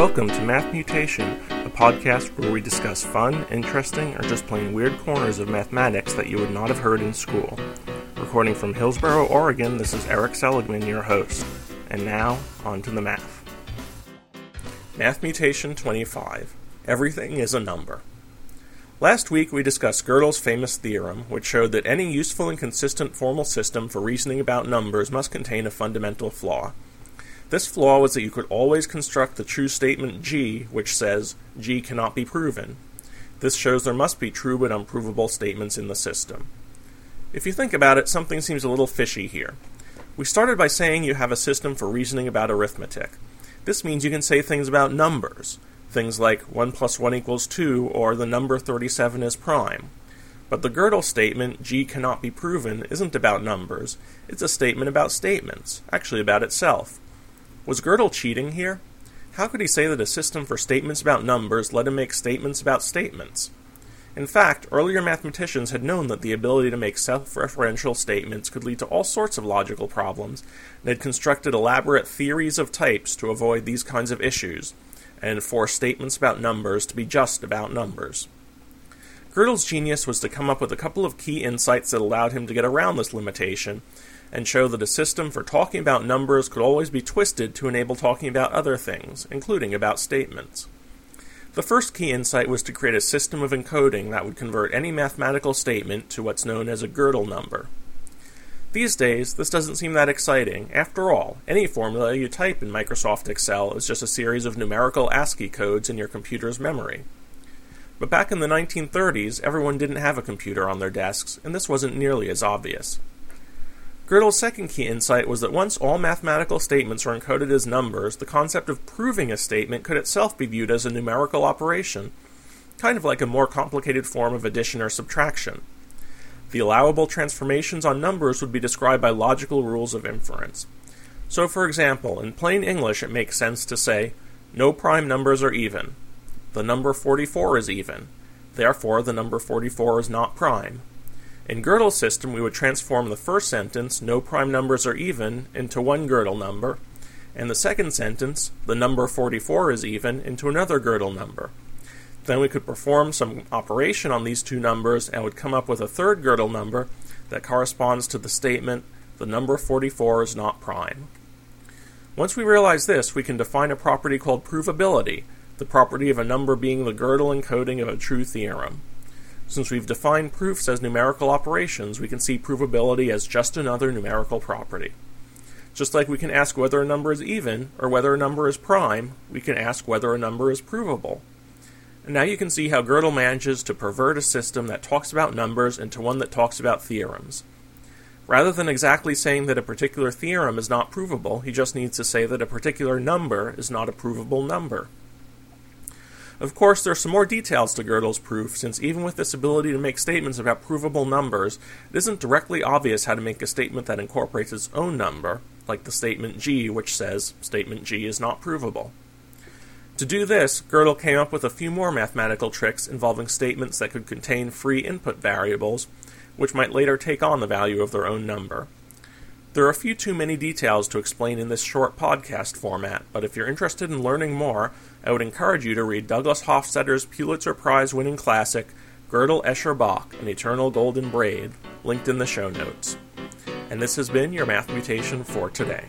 Welcome to Math Mutation, a podcast where we discuss fun, interesting, or just plain weird corners of mathematics that you would not have heard in school. Recording from Hillsboro, Oregon, this is Erik Seligman, your host. And now, on to the math. Math Mutation 25 Everything is a Number. Last week we discussed Gödel's famous theorem, which showed that any useful and consistent formal system for reasoning about numbers must contain a fundamental flaw. This flaw was that you could always construct the true statement G, which says G cannot be proven. This shows there must be true but unprovable statements in the system. If you think about it, something seems a little fishy here. We started by saying you have a system for reasoning about arithmetic. This means you can say things about numbers, things like 1 plus 1 equals 2 or the number 37 is prime. But the Gödel statement, G cannot be proven, isn't about numbers. It's a statement about statements, actually about itself. Was Gödel cheating here? How could he say that a system for statements about numbers let him make statements about statements? In fact, earlier mathematicians had known that the ability to make self referential statements could lead to all sorts of logical problems, and had constructed elaborate theories of types to avoid these kinds of issues, and force statements about numbers to be just about numbers. Gödel's genius was to come up with a couple of key insights that allowed him to get around this limitation and show that a system for talking about numbers could always be twisted to enable talking about other things, including about statements. The first key insight was to create a system of encoding that would convert any mathematical statement to what's known as a Gödel number. These days, this doesn't seem that exciting. After all, any formula you type in Microsoft Excel is just a series of numerical ASCII codes in your computer's memory. But back in the 1930s, everyone didn't have a computer on their desks, and this wasn't nearly as obvious. Gödel's second key insight was that once all mathematical statements are encoded as numbers, the concept of proving a statement could itself be viewed as a numerical operation, kind of like a more complicated form of addition or subtraction. The allowable transformations on numbers would be described by logical rules of inference. So, for example, in plain English, it makes sense to say, no prime numbers are even. The number 44 is even. Therefore, the number 44 is not prime. In Gödel's system, we would transform the first sentence, no prime numbers are even, into one Gödel number, and the second sentence, the number 44 is even, into another Gödel number. Then we could perform some operation on these two numbers and would come up with a third Gödel number that corresponds to the statement, the number 44 is not prime. Once we realize this, we can define a property called provability, the property of a number being the Gödel encoding of a true theorem. Since we've defined proofs as numerical operations, we can see provability as just another numerical property. Just like we can ask whether a number is even or whether a number is prime, we can ask whether a number is provable. And now you can see how Gödel manages to pervert a system that talks about numbers into one that talks about theorems. Rather than exactly saying that a particular theorem is not provable, he just needs to say that a particular number is not a provable number. Of course, there are some more details to Gödel's proof, since even with this ability to make statements about provable numbers, it isn't directly obvious how to make a statement that incorporates its own number, like the statement G, which says statement G is not provable. To do this, Gödel came up with a few more mathematical tricks involving statements that could contain free input variables, which might later take on the value of their own number. There are a few too many details to explain in this short podcast format, but if you're interested in learning more, I would encourage you to read Douglas Hofstadter's Pulitzer Prize winning classic, Gödel Escher Bach, An Eternal Golden Braid, linked in the show notes. And this has been your Math Mutation for today.